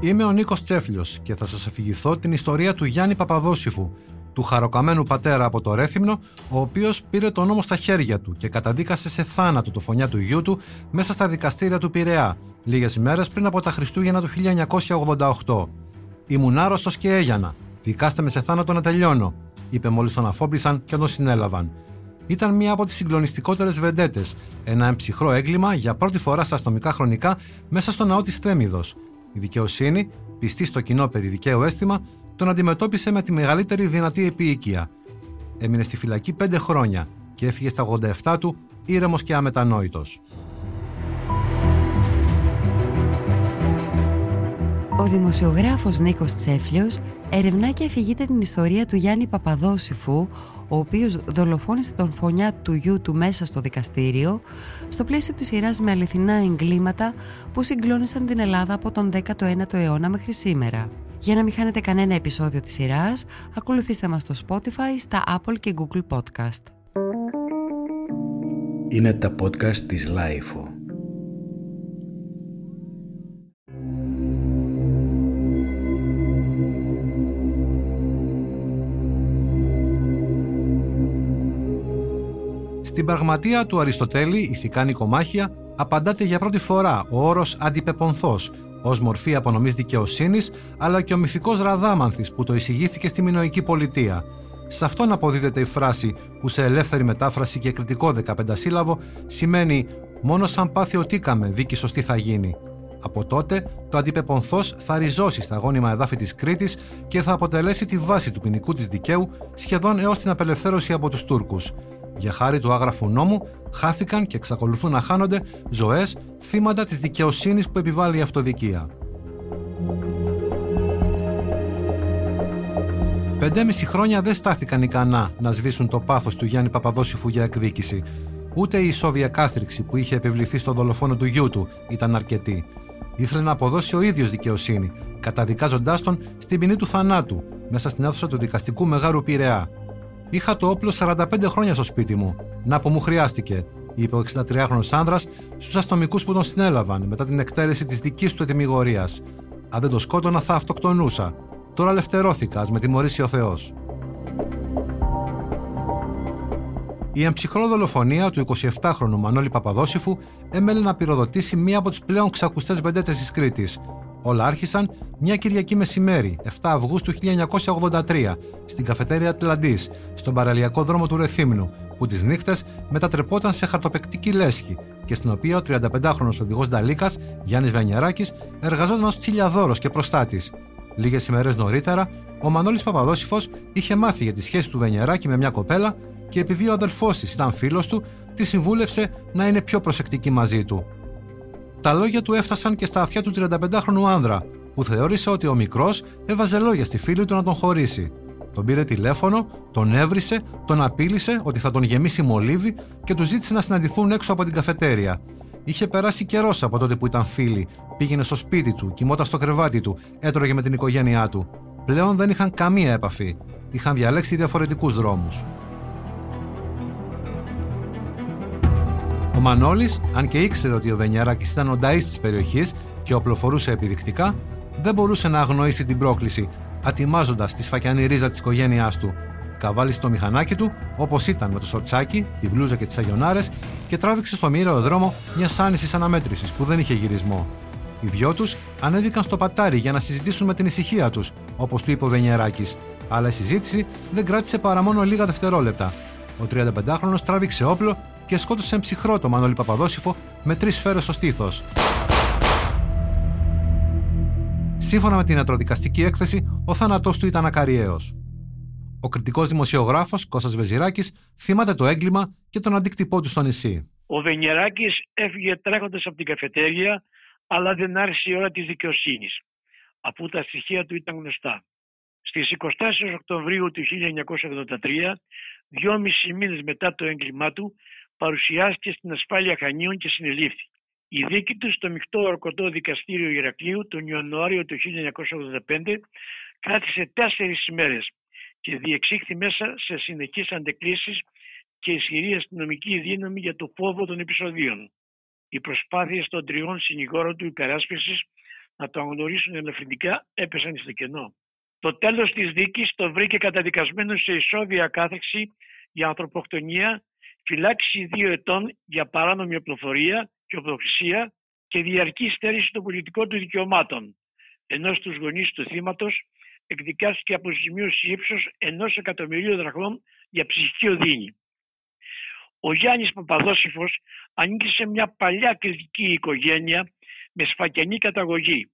Είμαι ο Νίκος Τσέφλιος και θα σας αφηγηθώ την ιστορία του Γιάννη Παπαδόσιφου, του χαροκαμένου πατέρα από το Ρέθυμνο, ο οποίος πήρε τον νόμο στα χέρια του και καταδίκασε σε θάνατο το φωνιά του γιού του μέσα στα δικαστήρια του Πειραιά, λίγες ημέρες πριν από τα Χριστούγεννα του 1988. Ήμουν άρρωστος και έγιανα. Δικάστε με σε θάνατο να τελειώνω, είπε μόλις τον αφόμπλησαν και τον συνέλαβαν. Ήταν μία από τις συγκλονιστικότερες βεντέτες, ένα εμψυχρό έγκλημα για πρώτη φορά στα αστυνομικά χρονικά μέσα στο ναό της Θέμηδος. Η δικαιοσύνη, πιστή στο κοινό περί δικαίου αίσθημα, τον αντιμετώπισε με τη μεγαλύτερη δυνατή επίοικια. Έμεινε στη φυλακή πέντε χρόνια και έφυγε στα 87 του ήρεμος και αμετανόητος. Ο δημοσιογράφος Νίκος Τσέφλιος ερευνά και αφηγείται την ιστορία του Γιάννη Παπαδόσιφου, ο οποίος δολοφόνησε τον φωνιά του γιού του μέσα στο δικαστήριο, στο πλαίσιο της σειράς με αληθινά εγκλήματα που συγκλώνησαν την Ελλάδα από τον 19ο αιώνα μέχρι σήμερα. Για να μην χάνετε κανένα επεισόδιο της σειράς, ακολουθήστε μας στο Spotify, στα Apple και Google Podcast. Είναι τα podcast της Lifeo. Στην πραγματεία του Αριστοτέλη, ηθικά νοικομάχια, απαντάται για πρώτη φορά ο όρος αντιπεπονθός, ως μορφή απονομής δικαιοσύνης, αλλά και ο μυθικός Ραδάμανθης που το εισηγήθηκε στη Μινοϊκή Πολιτεία. Σε αυτόν αποδίδεται η φράση που σε ελεύθερη μετάφραση και κριτικό 15 σύλλαβο σημαίνει «Μόνο σαν πάθει οτίκαμε δίκη σωστή θα γίνει». Από τότε, το αντίπεπονθό θα ριζώσει στα γόνιμα εδάφη της Κρήτης και θα αποτελέσει τη βάση του ποινικού της δικαίου σχεδόν έως την απελευθέρωση από τους Τούρκους. Για χάρη του άγραφου νόμου, χάθηκαν και εξακολουθούν να χάνονται ζωές θύματα της δικαιοσύνης που επιβάλλει η αυτοδικία. Πεντέμιση χρόνια δεν στάθηκαν ικανά να σβήσουν το πάθος του Γιάννη Παπαδόσιφου για εκδίκηση. Ούτε η ισόβια κάθριξη που είχε επιβληθεί στον δολοφόνο του γιού του ήταν αρκετή. Ήθελε να αποδώσει ο ίδιος δικαιοσύνη, καταδικάζοντάς τον στην ποινή του θανάτου, μέσα στην αίθουσα του δικαστικού Μεγάρου Πειραιά. Είχα το όπλο 45 χρόνια στο σπίτι μου. Να που μου χρειάστηκε, είπε ο 63χρονο άνδρας στους αστυνομικούς που τον συνέλαβαν μετά την εκτέλεση της δικής του ετοιμιγορίας. Αν δεν το σκότωνα, θα αυτοκτονούσα. Τώρα ελευθερώθηκα, με τιμωρήσει ο Θεός. Η εμψυχρό δολοφονία του 27χρονου Μανώλη Παπαδόσιφου έμελε να πυροδοτήσει μία από τις πλέον ξακουστές βεντέτες της Κρήτης, Όλα άρχισαν μια Κυριακή μεσημέρι, 7 Αυγούστου 1983, στην καφετέρια Ατλαντή, στον παραλιακό δρόμο του Ρεθύμνου, που τις νύχτες μετατρεπόταν σε χαρτοπεκτική λέσχη και στην οποία ο 35χρονο οδηγός Νταλίκας, Γιάννης Βανιαράκης, εργαζόταν ως τσιλιαδόρος και προστάτης. Λίγες ημέρες νωρίτερα, ο Μανώλης Παπαδόσυφος είχε μάθει για τη σχέση του Βενιαράκη με μια κοπέλα και επειδή ο αδελφός της ήταν φίλος του, τη συμβούλευσε να είναι πιο προσεκτική μαζί του. Τα λόγια του έφτασαν και στα αυτιά του 35χρονου άνδρα, που θεώρησε ότι ο μικρός έβαζε λόγια στη φίλη του να τον χωρίσει. Τον πήρε τηλέφωνο, τον έβρισε, τον απείλησε ότι θα τον γεμίσει μολύβι και του ζήτησε να συναντηθούν έξω από την καφετέρια. Είχε περάσει καιρός από τότε που ήταν φίλοι, πήγαινε στο σπίτι του, κοιμόταν στο κρεβάτι του, έτρωγε με την οικογένειά του. Πλέον δεν είχαν καμία επαφή. Είχαν διαλέξει διαφορετικούς δρόμους. Ο Μανώλης, αν και ήξερε ότι ο Βενιαράκη ήταν ο νταή της περιοχής και οπλοφορούσε επιδεικτικά, δεν μπορούσε να αγνοήσει την πρόκληση, ατιμάζοντας τη σφακιανή ρίζα της οικογένειάς του. Καβάλισε το μηχανάκι του, όπως ήταν με το σορτσάκι, την μπλούζα και τις αγιονάρες, και τράβηξε στο μοίραιο δρόμο μιας άνηση αναμέτρησης που δεν είχε γυρισμό. Οι δυο τους ανέβηκαν στο πατάρι για να συζητήσουν με την ησυχία τους, όπως του είπε ο Βενιεράκη, αλλά η συζήτηση δεν κράτησε παρά μόνο λίγα δευτερόλεπτα. Ο 35χρονο τράβηξε όπλο και σκότωσε ψυχρό το Μανώλη Παπαδόσυφο με τρεις σφαίρες στο στήθος. Σύμφωνα με την ιατροδικαστική έκθεση, ο θάνατός του ήταν ακαριαίο. Ο κριτικός δημοσιογράφος Κώστας Βεζιράκης θυμάται το έγκλημα και τον αντίκτυπό του στο νησί. Ο Βενιεράκης έφυγε τρέχοντας από την καφετέρια, αλλά δεν άρχισε η ώρα της δικαιοσύνης, αφού τα στοιχεία του ήταν γνωστά. Στις 24 Οκτωβρίου του 1983, δυόμισι μήνες μετά το έγκλημά του, παρουσιάστηκε στην ασφάλεια Χανίων και συνελήφθη. Η δίκη του στο μειχτό ορκωτό δικαστήριο Ηρακλείου τον Ιανουάριο του 1985 κράτησε τέσσερις ημέρες και διεξήχθη μέσα σε συνεχείς αντεκλήσεις και ισχυρή αστυνομική δύναμη για το φόβο των επεισοδίων. Οι προσπάθειες των τριών συνηγόρων του υπεράσπισης να το αναγνωρίσουν ελευθερικά έπεσαν στο κενό. Το τέλος της δίκης το βρήκε καταδικασμένο σε ισόβια κάθεξη για ανθρωποκτονία, φυλάξη δύο ετών για παράνομη οπλοφορία και οπλοχρησία και διαρκή στέρηση των πολιτικών του δικαιωμάτων, ενώ στους γονείς του θύματος εκδικάστηκε αποζημίωση ύψος ενός εκατομμυρίου δραχμών για ψυχική οδύνη. Ο Γιάννης Παπαδόσυφος ανήκει σε μια παλιά κριτική οικογένεια με σφακιανή καταγωγή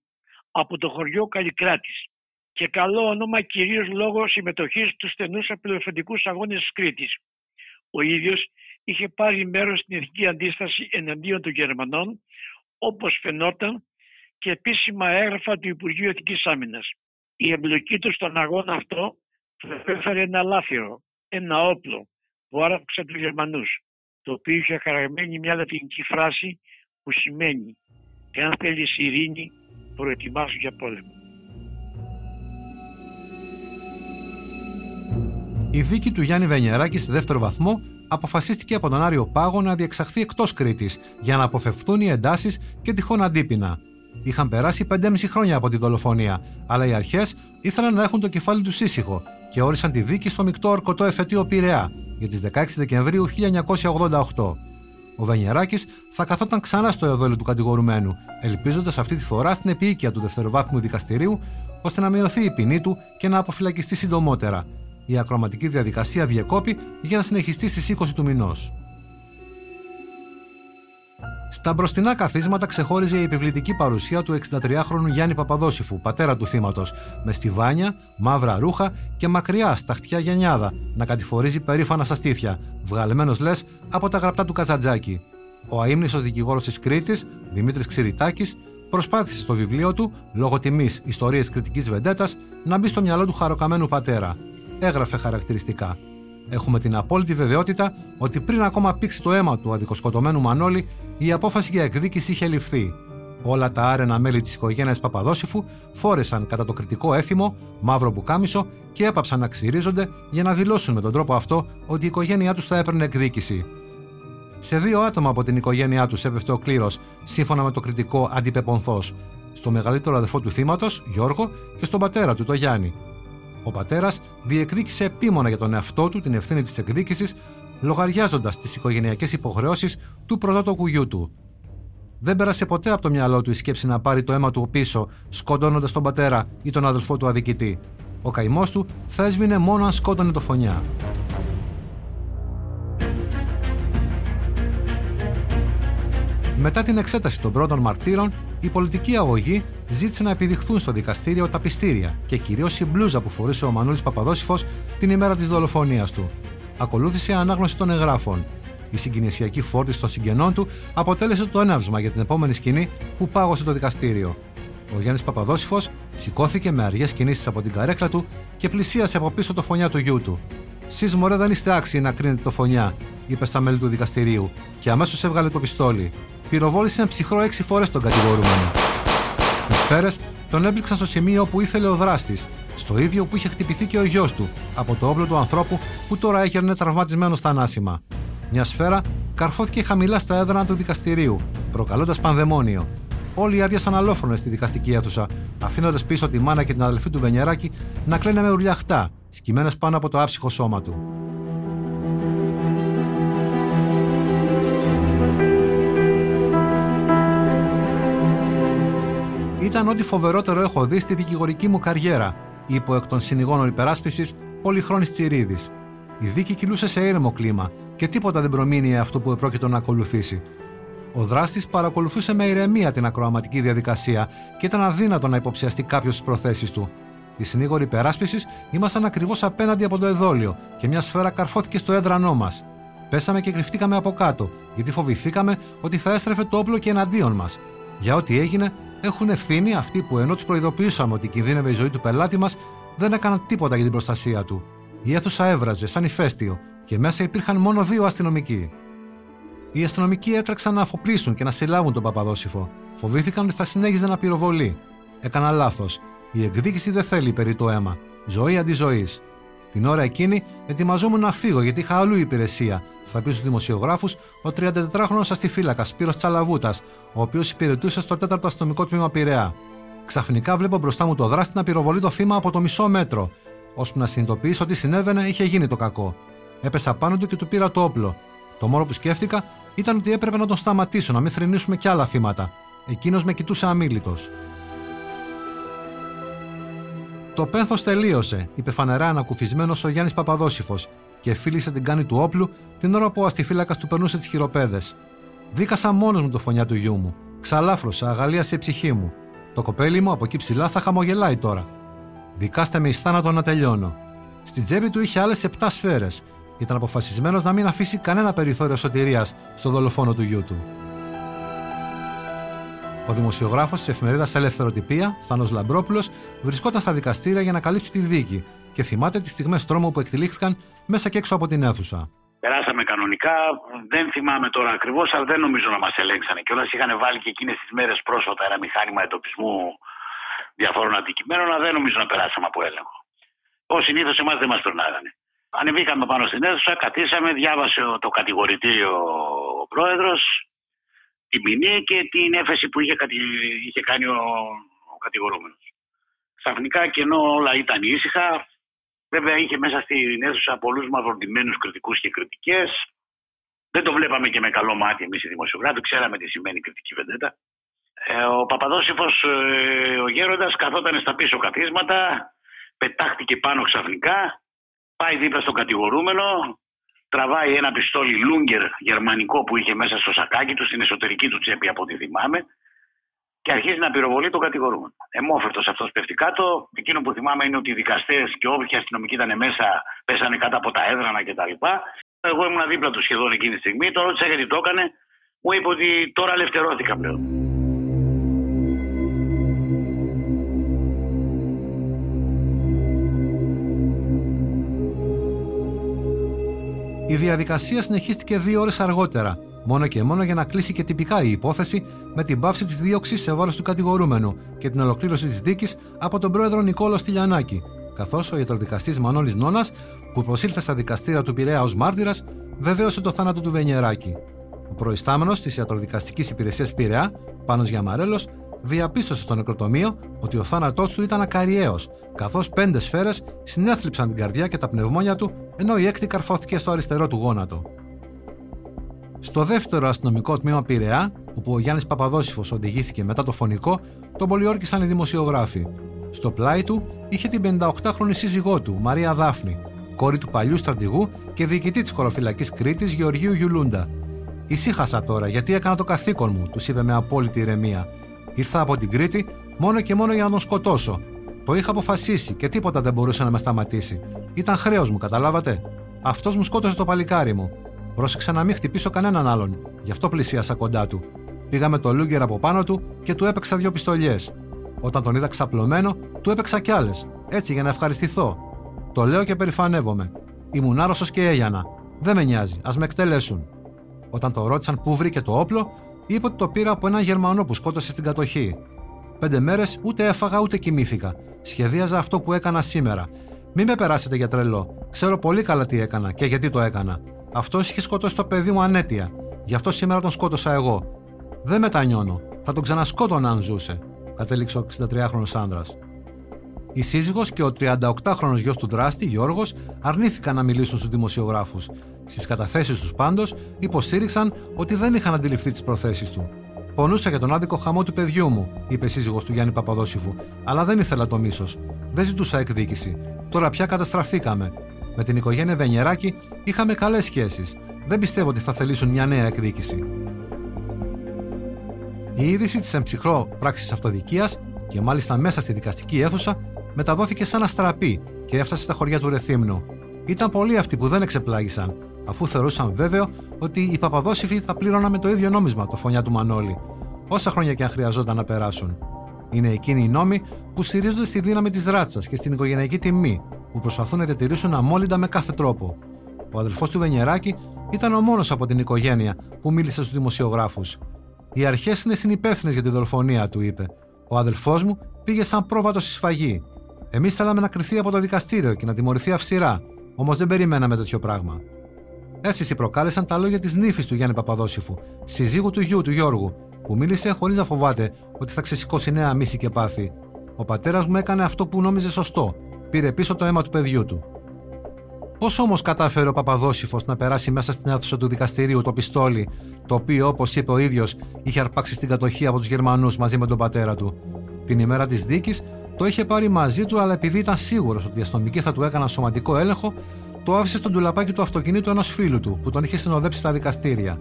από το χωριό Καλλικράτης και καλό όνομα κυρίως λόγω συμμετοχής του στενούς απελευθερωτικούς αγώνες της Κρήτης. Ο ίδιος είχε πάρει μέρος στην εθνική αντίσταση εναντίον των Γερμανών όπως φαινόταν και επίσημα έγραφα του Υπουργείου Εθνικής Άμυνας. Η εμπλοκή του στον αγώνα αυτό του έφερε ένα λάθηρο, ένα όπλο που άραξε τους Γερμανούς, το οποίο είχε χαραγμένη μια λατινική φράση που σημαίνει «Εάν θέλεις ειρήνη, προετοιμάσου για πόλεμο». Η δίκη του Γιάννη Βενιεράκης στη δεύτερο βαθμό αποφασίστηκε από τον Άριο Πάγο να διεξαχθεί εκτός Κρήτης για να αποφευθούν οι εντάσεις και τυχόν αντίπεινα. Είχαν περάσει 5,5 χρόνια από τη δολοφονία, αλλά οι αρχές ήθελαν να έχουν το κεφάλι τους ήσυχο και όρισαν τη δίκη στο μεικτό ορκωτό εφετείο Πειραιά για τις 16 Δεκεμβρίου 1988. Ο Βενιεράκης θα καθόταν ξανά στο εδόλιο του κατηγορουμένου, ελπίζοντας αυτή τη φορά στην επίοικια του δευτεροβάθμιου δικαστηρίου, ώστε να μειωθεί η ποινή του και να αποφυλακιστεί συντομότερα, η ακροματική διαδικασία διεκόπη για να συνεχιστεί στις 20 του μηνός. Στα μπροστινά καθίσματα ξεχώριζε η επιβλητική παρουσία του 63χρονου Γιάννη Παπαδόσυφου, πατέρα του θύματος, με στιβάνια, μαύρα ρούχα και μακριά σταχτιά γενιάδα να κατηφορίζει περήφανα στα στήθια, βγαλμένος λες από τα γραπτά του Καζαντζάκη. Ο αίμνησο δικηγόρος της Κρήτης, Δημήτρης Ξηριτάκη, προσπάθησε στο βιβλίο του, λόγω τιμής Ιστορίες Κριτικής Βεντέτας, να μπει στο μυαλό του χαροκαμένου πατέρα έγραφε χαρακτηριστικά. Έχουμε την απόλυτη βεβαιότητα ότι πριν ακόμα πήξει το αίμα του αδικοσκοτωμένου Μανώλη, η απόφαση για εκδίκηση είχε ληφθεί. Όλα τα άρενα μέλη της οικογένειας Παπαδόσυφου φόρεσαν κατά το κριτικό έθιμο, μαύρο μπουκάμισο και έπαψαν να ξυρίζονται για να δηλώσουν με τον τρόπο αυτό ότι η οικογένειά τους θα έπαιρνε εκδίκηση. Σε δύο άτομα από την οικογένειά τους έπεφτε ο κλήρος, σύμφωνα με το κριτικό αντιπεπονθός, στο μεγαλύτερο αδερφό του θύματος, Γιώργο, και στον πατέρα του, το Γιάννη, ο πατέρας διεκδίκησε επίμονα για τον εαυτό του την ευθύνη της εκδίκησης, λογαριάζοντας τις οικογενειακές υποχρεώσεις του πρωτότοκου γιού του. Δεν πέρασε ποτέ από το μυαλό του η σκέψη να πάρει το αίμα του πίσω, σκοτώνοντας τον πατέρα ή τον αδελφό του αδικητή. Ο καημός του θα έσβηνε μόνο αν σκότωνε το φωνιά. Μετά την εξέταση των πρώτων μαρτύρων, η πολιτική αγωγή ζήτησε να επιδειχθούν στο δικαστήριο τα πιστήρια και κυρίως η μπλούζα που φορούσε ο Μανούλη Παπαδόσυφος την ημέρα της δολοφονίας του. Ακολούθησε ανάγνωση των εγγράφων. Η συγκινησιακή φόρτιση των συγγενών του αποτέλεσε το έναυσμα για την επόμενη σκηνή που πάγωσε το δικαστήριο. Ο Γιάννης Παπαδόσυφος σηκώθηκε με αργές κινήσεις από την καρέκλα του και πλησίασε από πίσω το φωνιά του γιού του. Σει μωρέ δεν είστε άξιοι να κρίνετε το φωνιά, είπε στα μέλη του δικαστηρίου και αμέσως έβγαλε το πιστόλι πυροβόλησε ένα ψυχρό έξι φορές τον κατηγορούμενο. Οι σφαίρες τον έπληξαν στο σημείο που ήθελε ο δράστης, στο ίδιο που είχε χτυπηθεί και ο γιος του, από το όπλο του ανθρώπου που τώρα έγερνε τραυματισμένο στα ανάσημα. Μια σφαίρα καρφώθηκε χαμηλά στα έδρανα του δικαστηρίου, προκαλώντας πανδαιμόνιο. Όλοι άδειασαν αλόφρονες στη δικαστική αίθουσα, αφήνοντας πίσω τη μάνα και την αδελφή του Βενιεράκη να κλαίνε με ουρλιαχτά, σκυμμένε πάνω από το άψυχο σώμα του. Ήταν ό,τι φοβερότερο έχω δει στη δικηγορική μου καριέρα, είπε ο εκ των συνηγόνων υπεράσπισης Πολυχρόνης Τσιρίδης. Η δίκη κυλούσε σε ήρεμο κλίμα και τίποτα δεν προμείνει αυτό που επρόκειτο να ακολουθήσει. Ο δράστης παρακολουθούσε με ηρεμία την ακροαματική διαδικασία και ήταν αδύνατο να υποψιαστεί κάποιος τι προθέσεις του. Οι συνήγοροι υπεράσπισης ήμασταν ακριβώς απέναντι από το εδόλιο και μια σφαίρα καρφώθηκε στο έδρανό μας. Πέσαμε και κρυφτήκαμε από κάτω, γιατί φοβηθήκαμε ότι θα έστρεφε το όπλο και εναντίον μας. Για ό,τι έγινε, έχουν ευθύνη αυτοί που ενώ τους προειδοποιήσαμε ότι κινδύνευε η ζωή του πελάτη μας, δεν έκαναν τίποτα για την προστασία του. Η αίθουσα έβραζε σαν ηφαίστειο και μέσα υπήρχαν μόνο δύο αστυνομικοί. Οι αστυνομικοί έτρεξαν να αφοπλίσουν και να συλλάβουν τον Παπαδόσυφο. Φοβήθηκαν ότι θα συνέχιζε να πυροβολεί. Έκανα λάθος. Η εκδίκηση δεν θέλει περί το αίμα. Ζωή αντί ζωής. Την ώρα εκείνη ετοιμαζόμουν να φύγω γιατί είχα αλλού υπηρεσία, θα πει στους δημοσιογράφους ο 34χρονο αστιφύλακας Σπύρος Τσαλαβούτας, ο οποίος υπηρετούσε στο 4ο αστυνομικό τμήμα Πειραιά. Ξαφνικά βλέπω μπροστά μου το δράστη να πυροβολεί το θύμα από το μισό μέτρο. Ώσπου να συνειδητοποιήσω ότι συνέβαινε, είχε γίνει το κακό. Έπεσα πάνω του και του πήρα το όπλο. Το μόνο που σκέφτηκα ήταν ότι έπρεπε να τον σταματήσω, να μην θρυνήσουμε κι άλλα θύματα. Εκείνος με κοιτούσε αμήλυτο. Το πένθος τελείωσε, είπε φανερά ανακουφισμένος ο Γιάννης Παπαδόσυφος και φίλησε την κάνη του όπλου την ώρα που ο αστιφύλακας του περνούσε τις χειροπέδες. Δίκασα μόνος μου το φωνιά του γιού μου. Ξαλάφρωσα, αγαλίασε η ψυχή μου. Το κοπέλι μου από εκεί ψηλά θα χαμογελάει τώρα. Δικάστε με εις θάνατο να τελειώνω. Στην τσέπη του είχε άλλες 7 σφαίρες. Ήταν αποφασισμένος να μην αφήσει κανένα περιθώριο σωτηρίας στο δολοφόνο του γιού του. Ο δημοσιογράφος της εφημερίδας Ελευθεροτυπία, Θάνος Λαμπρόπουλος, βρισκόταν στα δικαστήρια για να καλύψει τη δίκη και θυμάται τις στιγμές τρόμου που εκτελήχθηκαν μέσα και έξω από την αίθουσα. Περάσαμε κανονικά. Δεν θυμάμαι τώρα ακριβώς, αλλά δεν νομίζω να μας ελέγξανε. Και όλα είχαν βάλει και εκείνες τις μέρες πρόσφατα ένα μηχάνημα εντοπισμού διαφόρων αντικειμένων, αλλά δεν νομίζω να περάσαμε από έλεγχο. Ω συνήθως, εμάς δεν μας περνάγανε. Ανεβήκαμε πάνω στην αίθουσα, κατήσαμε, διάβασε το κατηγορητήριο ο πρόεδρος, την ποινή και την έφεση που είχε, είχε κάνει ο, ο κατηγορούμενος. Ξαφνικά και ενώ όλα ήταν ήσυχα, Βέβαια είχε μέσα στην αίθουσα πολλούς μαυροντημένου κριτικούς και κριτικές. Δεν το βλέπαμε και με καλό μάτι εμείς οι δημοσιογράφοι, ξέραμε τι σημαίνει κριτική βεντέτα. Ε, ο Παπαδόσυφο, ε, ο γέροντας, καθόταν στα πίσω καθίσματα, πετάχτηκε πάνω ξαφνικά, πάει δίπλα στον κατηγορούμενο, τραβάει ένα πιστόλι Λούγκερ γερμανικό που είχε μέσα στο σακάκι του, στην εσωτερική του τσέπη από ό,τι θυμάμαι, και αρχίζει να πυροβολεί τον κατηγορούμενο. Εμόφερτος αυτός πέφτει κάτω. Εκείνο που θυμάμαι είναι ότι οι δικαστές και όποιοι αστυνομικοί ήταν μέσα πέσανε κάτω από τα έδρανα κτλ. Εγώ ήμουν δίπλα του σχεδόν εκείνη τη στιγμή. Το ρώτησα γιατί το έκανε. Μου είπε ότι τώρα ελευθερώθηκα πλέον. Η διαδικασία συνεχίστηκε δύο ώρες αργότερα μόνο και μόνο για να κλείσει και τυπικά η υπόθεση με την πάυση της δίωξης σε βάρος του κατηγορούμενου και την ολοκλήρωση της δίκης από τον πρόεδρο Νικόλο Στυλιανάκη, καθώς ο ιατροδικαστής Μανώλης Νόνας, που προσήλθε στα δικαστήρια του Πειραιά ως μάρτυρας, βεβαίωσε το θάνατο του Βενιεράκη. Ο προϊστάμενος της ιατροδικαστικής υπηρεσίας Πειραιά, Πάνος Γιαμαρέλος, διαπίστωσε στο νεκροτομείο ότι ο θάνατός του ήταν ακαριαίος, καθώς πέντε σφαίρες συνέθλιψαν την καρδιά και τα πνευμόνια του, ενώ η έκτη καρφώθηκε στο αριστερό του γόνατο. Στο δεύτερο αστυνομικό τμήμα Πειραιά, όπου ο Γιάννης Παπαδόσυφο οδηγήθηκε μετά το φωνικό, τον πολιόρκησαν οι δημοσιογράφοι. Στο πλάι του είχε την 58χρονη σύζυγό του, Μαρία Δάφνη, κόρη του παλιού στρατηγού και διοικητή της χωροφυλακής Κρήτης Γεωργίου Γιουλούντα. Ησύχασα τώρα γιατί έκανα το καθήκον μου, τους είπε με απόλυτη ηρεμία. Ήρθα από την Κρήτη μόνο και μόνο για να τον σκοτώσω. Το είχα αποφασίσει και τίποτα δεν μπορούσε να με σταματήσει. Ήταν χρέος μου, καταλάβατε; Αυτός μου σκότωσε το παλικάρι μου. Πρόσεξα να μην χτυπήσω κανέναν άλλον, γι' αυτό πλησίασα κοντά του. Πήγαμε το Λούγκερ από πάνω του και του έπαιξα δύο πιστολιές. Όταν τον είδα ξαπλωμένο, του έπαιξα κι άλλες, έτσι για να ευχαριστηθώ. Το λέω και περηφανεύομαι. Ήμουν άρρωστος και έγιανα. Δεν με νοιάζει, ας με εκτελέσουν. Όταν το ρώτησαν πού βρήκε το όπλο, είπε ότι το πήρα από έναν Γερμανό που σκότωσε στην κατοχή. Πέντε μέρες ούτε έφαγα ούτε κοιμήθηκα. Σχεδίαζα αυτό που έκανα σήμερα. Μην με περάσετε για τρελό. Ξέρω πολύ καλά τι έκανα και γιατί το έκανα. Αυτός είχε σκοτώσει το παιδί μου ανέτεια. Γι' αυτό σήμερα τον σκότωσα εγώ. Δεν μετανιώνω. Θα τον ξανασκότωνα αν ζούσε, κατέληξε ο 63χρονο άνδρας. Η σύζυγος και ο 38χρονο γιος του δράστη, Γιώργος, αρνήθηκαν να μιλήσουν στους δημοσιογράφους. Στις καταθέσεις τους πάντως υποστήριξαν ότι δεν είχαν αντιληφθεί τις προθέσεις του. Πονούσα για τον άδικο χαμό του παιδιού μου, είπε σύζυγος του Γιάννη Παπαδόσιφου, αλλά δεν ήθελα το μίσος. Δεν ζητούσα εκδίκηση. Τώρα πια καταστραφήκαμε. Με την οικογένεια Βενιεράκη είχαμε καλές σχέσεις. Δεν πιστεύω ότι θα θελήσουν μια νέα εκδίκηση. Η είδηση της εμψυχρό πράξης αυτοδικίας και μάλιστα μέσα στη δικαστική αίθουσα μεταδόθηκε σαν αστραπή και έφτασε στα χωριά του Ρεθύμνου. Ήταν πολλοί αυτοί που δεν εξεπλάγησαν, αφού θεωρούσαν βέβαιο ότι οι Παπαδόσυφοι θα πλήρωναν με το ίδιο νόμισμα το φωνιά του Μανώλη, όσα χρόνια και αν χρειαζόταν να περάσουν. Είναι εκείνοι οι νόμοι που στηρίζονται στη δύναμη της ράτσας και στην οικογενειακή τιμή, που προσπαθούν να διατηρήσουν αμόλυντα με κάθε τρόπο. Ο αδελφός του Βενιεράκη ήταν ο μόνος από την οικογένεια που μίλησε στους δημοσιογράφους. Οι αρχές είναι συνυπεύθυνες για τη δολοφονία του, είπε. Ο αδελφός μου πήγε σαν πρόβατο στη σφαγή. Εμείς θέλαμε να κρυθεί από το δικαστήριο και να τιμωρηθεί αυστηρά, όμως δεν περιμέναμε τέτοιο πράγμα. Αίσθηση προκάλεσαν τα λόγια της νύφης του Γιάννη Παπαδόσυφου, συζύγου του γιου του Γιώργου, που μίλησε χωρίς να φοβάται ότι θα ξεσηκώσει νέα μίση και πάθη. Ο πατέρας μου έκανε αυτό που νόμιζε σωστό. Πήρε πίσω το αίμα του παιδιού του. Πώς όμως κατάφερε ο Παπαδόσυφο να περάσει μέσα στην αίθουσα του δικαστηρίου το πιστόλι, το οποίο, όπως είπε ο ίδιος, είχε αρπάξει στην κατοχή από τους Γερμανούς μαζί με τον πατέρα του. Την ημέρα της δίκης το είχε πάρει μαζί του, αλλά επειδή ήταν σίγουρος ότι οι αστυνομικοί θα του έκαναν σωματικό έλεγχο, το άφησε στον τουλαπάκι του αυτοκινήτου ενό φίλου του, που τον είχε συνοδέψει στα δικαστήρια.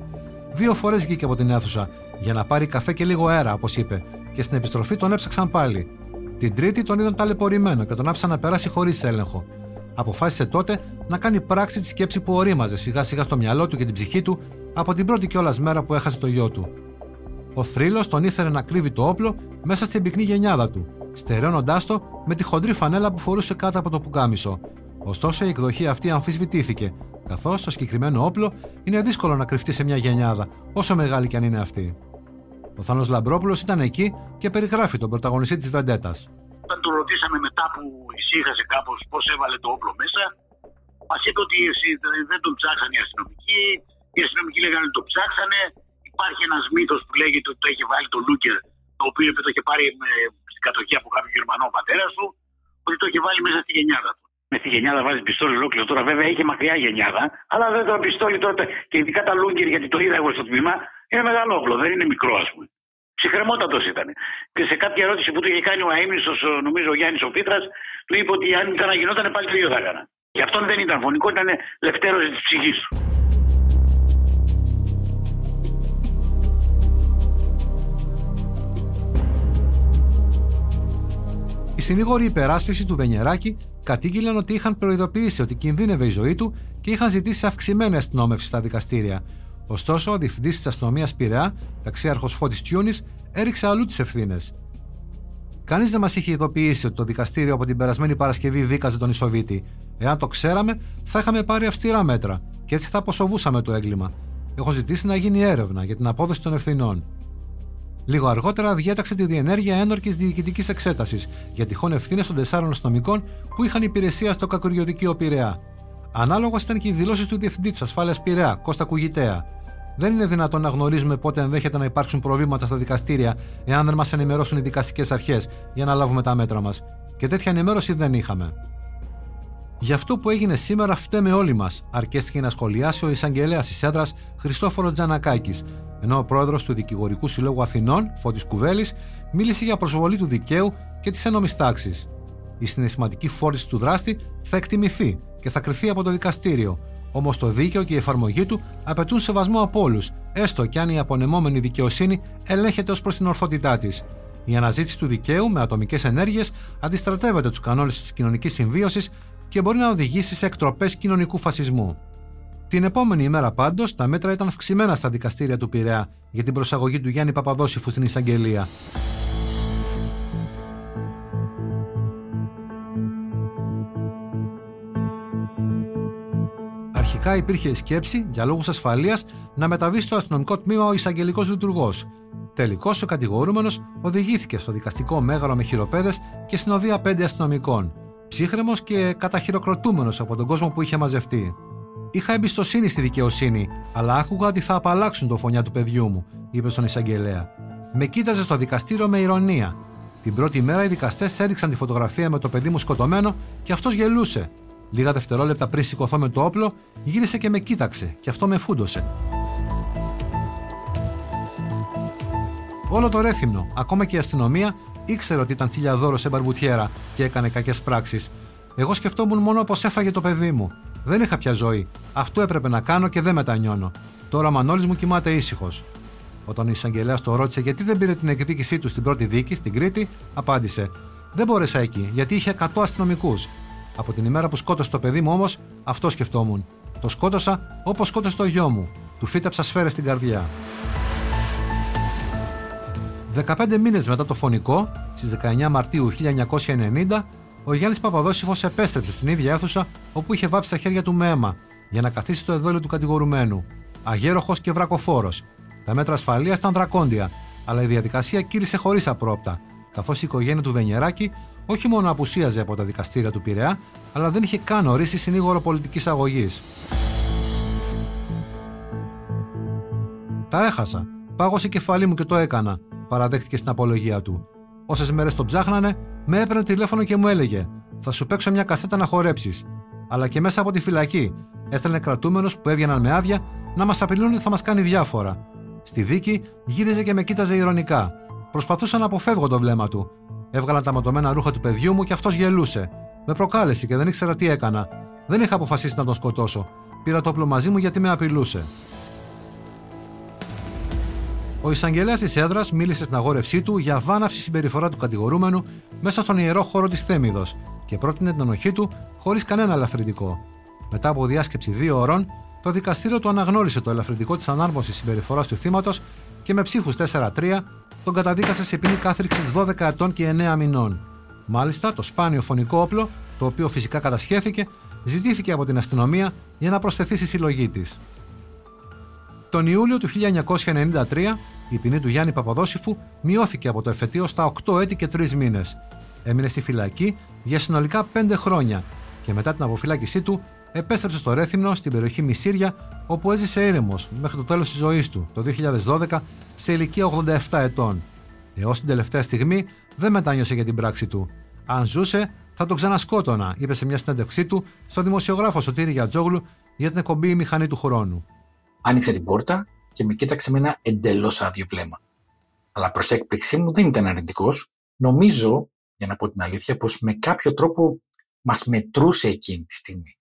Δύο φορές βγήκε από την αίθουσα, για να πάρει καφέ και λίγο αέρα, όπως είπε, και στην επιστροφή τον έψαξαν πάλι. Την Τρίτη τον είδαν ταλαιπωρημένο και τον άφησαν να περάσει χωρίς έλεγχο. Αποφάσισε τότε να κάνει πράξη τη σκέψη που ορίμαζε σιγά σιγά στο μυαλό του και την ψυχή του από την πρώτη κιόλας μέρα που έχασε το γιο του. Ο θρύλος τον ήθελε να κρύβει το όπλο μέσα στην πυκνή γενιάδα του, στερεώνοντάς το με τη χοντρή φανέλα που φορούσε κάτω από το πουκάμισο. Ωστόσο, η εκδοχή αυτή αμφισβητήθηκε, καθώς το συγκεκριμένο όπλο είναι δύσκολο να κρυφτεί σε μια γενιάδα, όσο μεγάλη κι αν είναι αυτή. Ο Θάνος Λαμπρόπουλος ήταν εκεί και περιγράφει τον πρωταγωνιστή της Βεντέτας. Όταν τον ρωτήσαμε μετά που ησύχασε κάπως πώς έβαλε το όπλο μέσα, μας είπε ότι δεν τον ψάξανε οι αστυνομικοί. Οι αστυνομικοί λέγανε ότι το ψάξανε. Υπάρχει ένας μύθος που λέγεται ότι το έχει βάλει το Λούκερ, το οποίο το είχε πάρει στην κατοχή από κάποιο Γερμανό πατέρα του, ότι το είχε βάλει μέσα στη γενιάδα του. Με στη γενιάδα βάζει πιστόλι ολόκληρο. Τώρα βέβαια είχε μακριά γενιάδα, αλλά δεν το πιστόλι τότε και ειδικά τα Λούγκερ, γιατί το είδα εγώ στο τμήμα, είναι μεγάλο όπλο, δεν είναι μικρό ας πούμε. Ψυχρεμότατος ήταν. Και σε κάποια ερώτηση που του είχε κάνει ο αίμνητο, νομίζω ο Γιάννης Οφίτρα, του είπε ότι αν ήταν να γινόταν πάλι το ίδιο θα έκανα. Και αυτόν δεν ήταν φωνικό, ήταν λευτέρωση της ψυχής του. Οι συνήγοροι υπεράσπιση του Βενιεράκη κατήγγειλαν ότι είχαν προειδοποιήσει ότι κινδύνευε η ζωή του και είχαν ζητήσει αυξημένη αστυνόμευση στα δικαστήρια. Ωστόσο, ο διευθυντής της αστυνομίας Πειραιά, ταξίαρχος Φώτης Τιούνη, έριξε αλλού τις ευθύνες. Κανείς δεν μας είχε ειδοποιήσει ότι το δικαστήριο από την περασμένη Παρασκευή δίκαζε τον Ισοβίτη. Εάν το ξέραμε, θα είχαμε πάρει αυστηρά μέτρα και έτσι θα αποσοβούσαμε το έγκλημα. Έχω ζητήσει να γίνει έρευνα για την απόδοση των ευθυνών. Λίγο αργότερα διέταξε τη διενέργεια ένορκης διοικητικής εξέτασης για τυχόν ευθύνες των τεσσάρων αστυνομικών που είχαν υπηρεσία στο κακουριοδικείο Πειραιά. Ανάλογα ήταν και οι δηλώσεις του Διευθυντή της Ασφάλειας Πειραιά, Κώστα Κουγητέα. Δεν είναι δυνατόν να γνωρίζουμε πότε ενδέχεται να υπάρξουν προβλήματα στα δικαστήρια, εάν δεν μας ενημερώσουν οι δικαστικές αρχές για να λάβουμε τα μέτρα μας. Και τέτοια ενημέρωση δεν είχαμε. Γι' αυτό που έγινε σήμερα φταίμε όλοι μας, αρκέστηκε να σχολιάσει ο εισαγγελέας της έδρας Χριστόφορο Τζανακάκης, ενώ ο πρόεδρος του Δικηγορικού Συλλόγου Αθηνών, Φώτης Κουβέλης, μίλησε για προσβολή του δικαίου και τη ένωμη τάξη. Η συναισθηματική φόρηση του δράστη θα εκτιμηθεί και θα κρυθεί από το δικαστήριο, Όμως το δίκαιο και η εφαρμογή του απαιτούν σεβασμό από όλους, έστω και αν η απονεμόμενη δικαιοσύνη ελέγχεται ως προς την ορθότητά της. Η αναζήτηση του δικαίου με ατομικές ενέργειες αντιστρατεύεται τους κανόνες της κοινωνικής συμβίωσης και μπορεί να οδηγήσει σε εκτροπές κοινωνικού φασισμού. Την επόμενη ημέρα πάντως, τα μέτρα ήταν αυξημένα στα δικαστήρια του Πειραιά για την προσαγωγή του Γιάννη Παπαδόσυφου στην εισαγγελία. Αρχικά υπήρχε σκέψη, για λόγους ασφαλείας, να μεταβεί στο αστυνομικό τμήμα ο εισαγγελικός λειτουργός. Τελικώς ο κατηγορούμενος οδηγήθηκε στο δικαστικό μέγαρο με χειροπέδες και συνοδεία πέντε αστυνομικών. Ψύχρεμος και καταχειροκροτούμενος από τον κόσμο που είχε μαζευτεί. Είχα εμπιστοσύνη στη δικαιοσύνη, αλλά άκουγα ότι θα απαλλάξουν το φωνιά του παιδιού μου, είπε στον εισαγγελέα. Με κοίταζε στο δικαστήριο με ηρωνία. Την πρώτη μέρα οι δικαστές έριξαν τη φωτογραφία με το παιδί μου σκοτωμένο και αυτός γελούσε. Λίγα δευτερόλεπτα πριν σηκωθώ με το όπλο, γύρισε και με κοίταξε και αυτό με φούντωσε. Όλο το ρέθυμνο, ακόμα και η αστυνομία, ήξερε ότι ήταν τσιλιαδόρο σε μπαρμπουτιέρα και έκανε κακές πράξεις. Εγώ σκεφτόμουν μόνο πως έφαγε το παιδί μου. Δεν είχα πια ζωή. Αυτό έπρεπε να κάνω και δεν μετανιώνω. Τώρα ο Μανώλης μου κοιμάται ήσυχος. Όταν ο εισαγγελέας το ρώτησε γιατί δεν πήρε την εκδίκησή του στην πρώτη δίκη, στην Κρήτη, απάντησε: Δεν μπόρεσα εκεί, γιατί είχε 100 αστυνομικούς από την ημέρα που σκότωσε το παιδί μου όμως, αυτό σκεφτόμουν. Το σκότωσα όπως σκότωσε το γιο μου. Του φύτεψα σφαίρες στην καρδιά. 15 μήνες μετά το φωνικό, στις 19 Μαρτίου 1990, ο Γιάννης Παπαδόσυφο επέστρεψε στην ίδια αίθουσα όπου είχε βάψει τα χέρια του με αίμα για να καθίσει στο εδόλιο του κατηγορουμένου. Αγέροχος και βρακοφόρος. Τα μέτρα ασφαλείας ήταν δρακόντια, αλλά η διαδικασία κύλησε χωρίς απρόπτα, καθώς η οικογένεια του Βενιεράκη όχι μόνο απουσίαζε από τα δικαστήρια του Πειραιά, αλλά δεν είχε καν ορίσει συνήγορο πολιτικής αγωγής. Τα έχασα. Πάγωσε η κεφαλή μου και το έκανα, παραδέχτηκε στην απολογία του. Όσες μέρες τον ψάχνανε, με έπαιρνε τηλέφωνο και μου έλεγε: Θα σου παίξω μια κασέτα να χορέψεις. Αλλά και μέσα από τη φυλακή έστελνε κρατούμενου που έβγαιναν με άδεια να μας απειλούν ότι θα μας κάνει διάφορα. Στη δίκη γύριζε και με κοίταζε ηρωνικά. Προσπαθούσα να αποφεύγω το βλέμμα του. Έβγαλα τα ματωμένα ρούχα του παιδιού μου και αυτός γελούσε. Με προκάλεσε και δεν ήξερα τι έκανα. Δεν είχα αποφασίσει να τον σκοτώσω. Πήρα το όπλο μαζί μου γιατί με απειλούσε. Ο εισαγγελέας της έδρας μίλησε στην αγόρευσή του για βάναυση συμπεριφορά του κατηγορούμενου μέσα στον ιερό χώρο της Θέμηδος και πρότεινε την ενοχή του χωρίς κανένα ελαφρυντικό. Μετά από διάσκεψη δύο ώρων, το δικαστήριο του αναγνώρισε το ελαφρυντικό της ανάρμοσης συμπεριφοράς του θύματος και με ψήφους 4-3 τον καταδίκασε σε ποινή κάθριξης 12 ετών και 9 μηνών. Μάλιστα, το σπάνιο φωνικό όπλο, το οποίο φυσικά κατασχέθηκε, ζητήθηκε από την αστυνομία για να προσθεθεί στη συλλογή της. Τον Ιούλιο του 1993, η ποινή του Γιάννη Παπαδόσυφου μειώθηκε από το εφετείο στα 8 έτη και 3 μήνες. Έμεινε στη φυλακή για συνολικά 5 χρόνια και μετά την αποφυλάκησή του επέστρεψε στο Ρέθυμνο στην περιοχή Μισήρια, όπου έζησε ήρεμο μέχρι το τέλος της ζωής του, το 2012, σε ηλικία 87 ετών. Έως την τελευταία στιγμή δεν μετάνιωσε για την πράξη του. Αν ζούσε, θα το ξανασκότωνα, είπε σε μια συνέντευξή του στο δημοσιογράφο Σωτήρη Γιατζόγλου για την εκπομπή Η Μηχανή του Χρόνου. Άνοιξε την πόρτα και με κοίταξε με ένα εντελώς άδειο βλέμμα. Αλλά προς έκπληξή μου δεν ήταν αρνητικός. Νομίζω, για να πω την αλήθεια, πως με κάποιο τρόπο μας μετρούσε εκείνη τη στιγμή.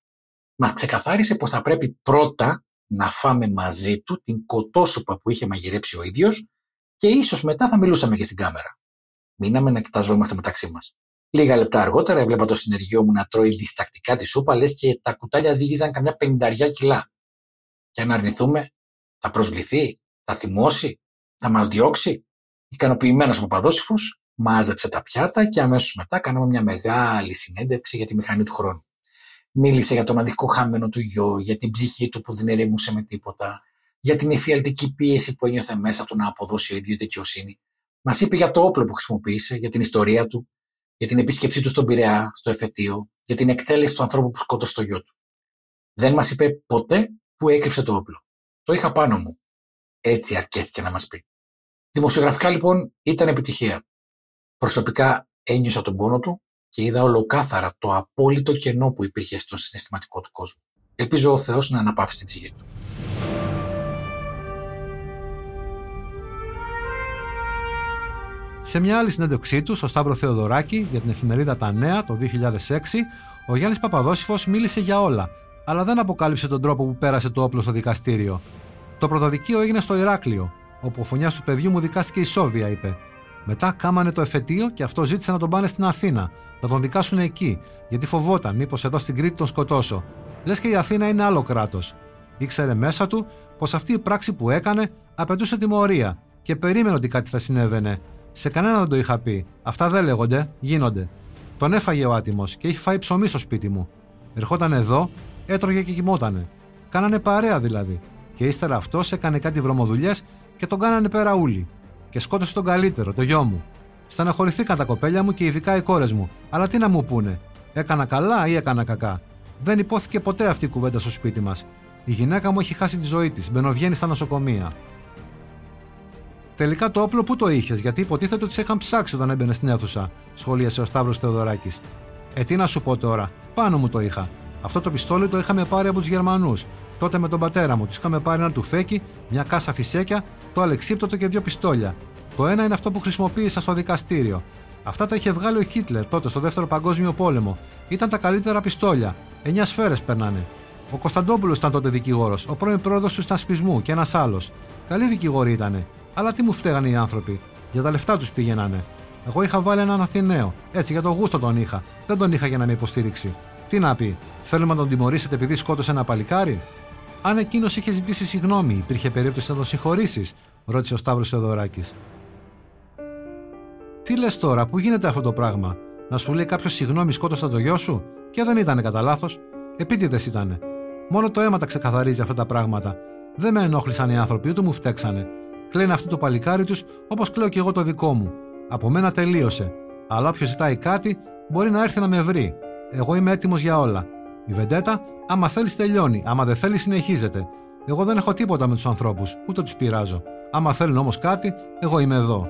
Μας ξεκαθάρισε πως θα πρέπει πρώτα να φάμε μαζί του την κοτόσουπα που είχε μαγειρέψει ο ίδιος και ίσως μετά θα μιλούσαμε και στην κάμερα. Μείναμε να κοιταζόμαστε μεταξύ μας. Λίγα λεπτά αργότερα έβλεπα το συνεργείο μου να τρώει διστακτικά τη σούπα, λες και τα κουτάλια ζύγιζαν καμιά πενηνταριά κιλά. Και αν αρνηθούμε, θα προσβληθεί, θα θυμώσει, θα μας διώξει. Ικανοποιημένος ο Παπαδόσυφο, μάζεψε τα πιάτα και αμέσως μετά κάναμε μια μεγάλη συνέντευξη για τη μηχανή του χρόνου. Μίλησε για τον αδικό χάμενο του γιο, για την ψυχή του που δεν ερεμούσε με τίποτα, για την εφιαλτική πίεση που ένιωθε μέσα του να αποδώσει ο ίδιος δικαιοσύνη. Μας είπε για το όπλο που χρησιμοποίησε, για την ιστορία του, για την επίσκεψή του στον Πειραιά, στο εφετείο, για την εκτέλεση του ανθρώπου που σκότωσε το γιο του. Δεν μας είπε ποτέ που έκρυψε το όπλο. Το είχα πάνω μου. Έτσι αρκέστηκε να μας πει. Δημοσιογραφικά λοιπόν ήταν επιτυχία. Προσωπικά ένιωσα τον πόνο του και είδα ολοκάθαρα το απόλυτο κενό που υπήρχε στο συναισθηματικό του κόσμο. Ελπίζω ο Θεός να αναπαύσει την ψυχή του. Σε μια άλλη συνέντευξή του στο Σταύρο Θεοδωράκη για την εφημερίδα Τα Νέα το 2006, ο Γιάννης Παπαδόσυφο μίλησε για όλα, αλλά δεν αποκάλυψε τον τρόπο που πέρασε το όπλο στο δικαστήριο. Το πρωτοδικείο έγινε στο Ηράκλειο, όπου ο φωνιάς του παιδιού μου δικάστηκε η Σόβια, είπε. Μετά κάμανε το εφετείο και αυτό ζήτησε να τον πάνε στην Αθήνα, να τον δικάσουν εκεί, γιατί φοβόταν μήπως εδώ στην Κρήτη τον σκοτώσω. Λες και η Αθήνα είναι άλλο κράτος. Ήξερε μέσα του πως αυτή η πράξη που έκανε απαιτούσε τιμωρία και περίμενε ότι κάτι θα συνέβαινε. Σε κανένα δεν το είχα πει. Αυτά δεν λέγονται, γίνονται. Τον έφαγε ο άτιμος και είχε φάει ψωμί στο σπίτι μου. Ερχόταν εδώ, έτρωγε και κοιμότανε. Κάνανε παρέα δηλαδή. Και ύστερα αυτός έκανε κάτι βρωμοδουλειές και τον κάνανε πέρα ούλοι και σκότωσε τον καλύτερο, το γιο μου. Στεναχωρηθήκαν τα κοπέλια μου και ειδικά οι κόρες μου. Αλλά τι να μου πούνε, έκανα καλά ή έκανα κακά; Δεν υπόθηκε ποτέ αυτή η κουβέντα στο σπίτι μας. Η γυναίκα μου έχει χάσει τη ζωή της, μπαινοβγαίνει στα νοσοκομεία. Τελικά το όπλο που το είχες, γιατί υποτίθεται ότι σε είχαν ψάξει όταν έμπαινες στην αίθουσα, σχολίασε ο Σταύρος Θεοδωράκης. Ε, τι να σου πω τώρα, πάνω μου το είχα. Αυτό το πιστόλι το είχαμε πάρει από τους Γερμανούς. Τότε με τον πατέρα μου τους είχαμε πάρει ένα τουφέκι, μια κάσα φυσέκια, το αλεξίπτωτο και δύο πιστόλια. Το ένα είναι αυτό που χρησιμοποίησα στο δικαστήριο. Αυτά τα είχε βγάλει ο Χίτλερ τότε στο δεύτερο Παγκόσμιο Πόλεμο. Ήταν τα καλύτερα πιστόλια. Εννιά σφαίρες περνάνε. Ο Κωνσταντόπουλος ήταν τότε δικηγόρος, ο πρώην πρόεδρος του Στασπισμού και ένας άλλος. Καλοί δικηγόροι ήταν. Αλλά τι μου φταίγανε οι άνθρωποι. Για τα λεφτά τους πήγαινανε. Εγώ είχα βάλει έναν Αθηναίο. Έτσι για το γούστο τον είχα. Δεν τον είχα για να με υποστήριξει. Τι να πει, θέλουμε να τον τιμωρήσετε επειδή σκότωσε ένα παλικάρι; Αν εκείνος είχε ζητήσει συγγνώμη, υπήρχε περίπτωση να τον συγχωρήσεις, ρώτησε ο Σταύρος Θεοδωράκης. Τι λες τώρα, πού γίνεται αυτό το πράγμα, να σου λέει κάποιος συγγνώμη σκότωσα το γιο σου, και δεν ήταν κατά λάθος. Επίτηδες ήταν. Μόνο το αίμα τα ξεκαθαρίζει αυτά τα πράγματα. Δεν με ενόχλησαν οι άνθρωποι, ούτε μου φταίξανε. Κλαίνε αυτό το παλικάρι τους, όπως κλαίω και εγώ το δικό μου. Από μένα τελείωσε. Αλλά όποιος ζητάει κάτι, μπορεί να έρθει να με βρει. Εγώ είμαι έτοιμος για όλα. Η βεντέτα, άμα θέλεις, τελειώνει. Άμα δεν θέλεις, συνεχίζεται. Εγώ δεν έχω τίποτα με τους ανθρώπους, ούτε τους πειράζω. Άμα θέλουν όμως κάτι, εγώ είμαι εδώ.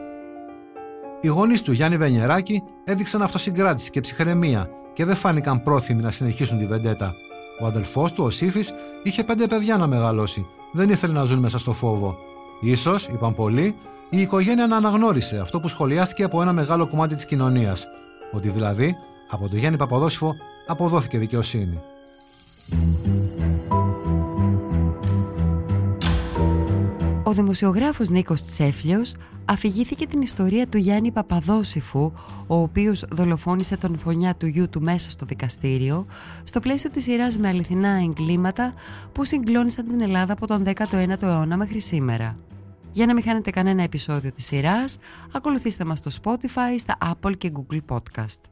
Οι γονείς του Γιάννη Βενιεράκη έδειξαν αυτοσυγκράτηση και ψυχραιμία και δεν φάνηκαν πρόθυμοι να συνεχίσουν τη βεντέτα. Ο αδελφός του, ο Σύφης, είχε πέντε παιδιά να μεγαλώσει. Δεν ήθελε να ζουν μέσα στο φόβο. σω, είπαν πολλοί, η οικογένεια να αναγνώρισε αυτό που σχολιάστηκε από ένα μεγάλο κομμάτι της κοινωνίας. Ότι δηλαδή από τον Γιάννη Παπαδόσυφο αποδόθηκε δικαιοσύνη. Ο δημοσιογράφος Νίκος Τσέφλιος αφηγήθηκε την ιστορία του Γιάννη Παπαδόσυφου, ο οποίος δολοφόνησε τον φωνιά του γιού του μέσα στο δικαστήριο, στο πλαίσιο της σειράς με αληθινά εγκλήματα που συγκλώνησαν την Ελλάδα από τον 19ο αιώνα μέχρι σήμερα. Για να μην χάνετε κανένα επεισόδιο της σειράς, ακολουθήστε μας στο Spotify, στα Apple και Google Podcast.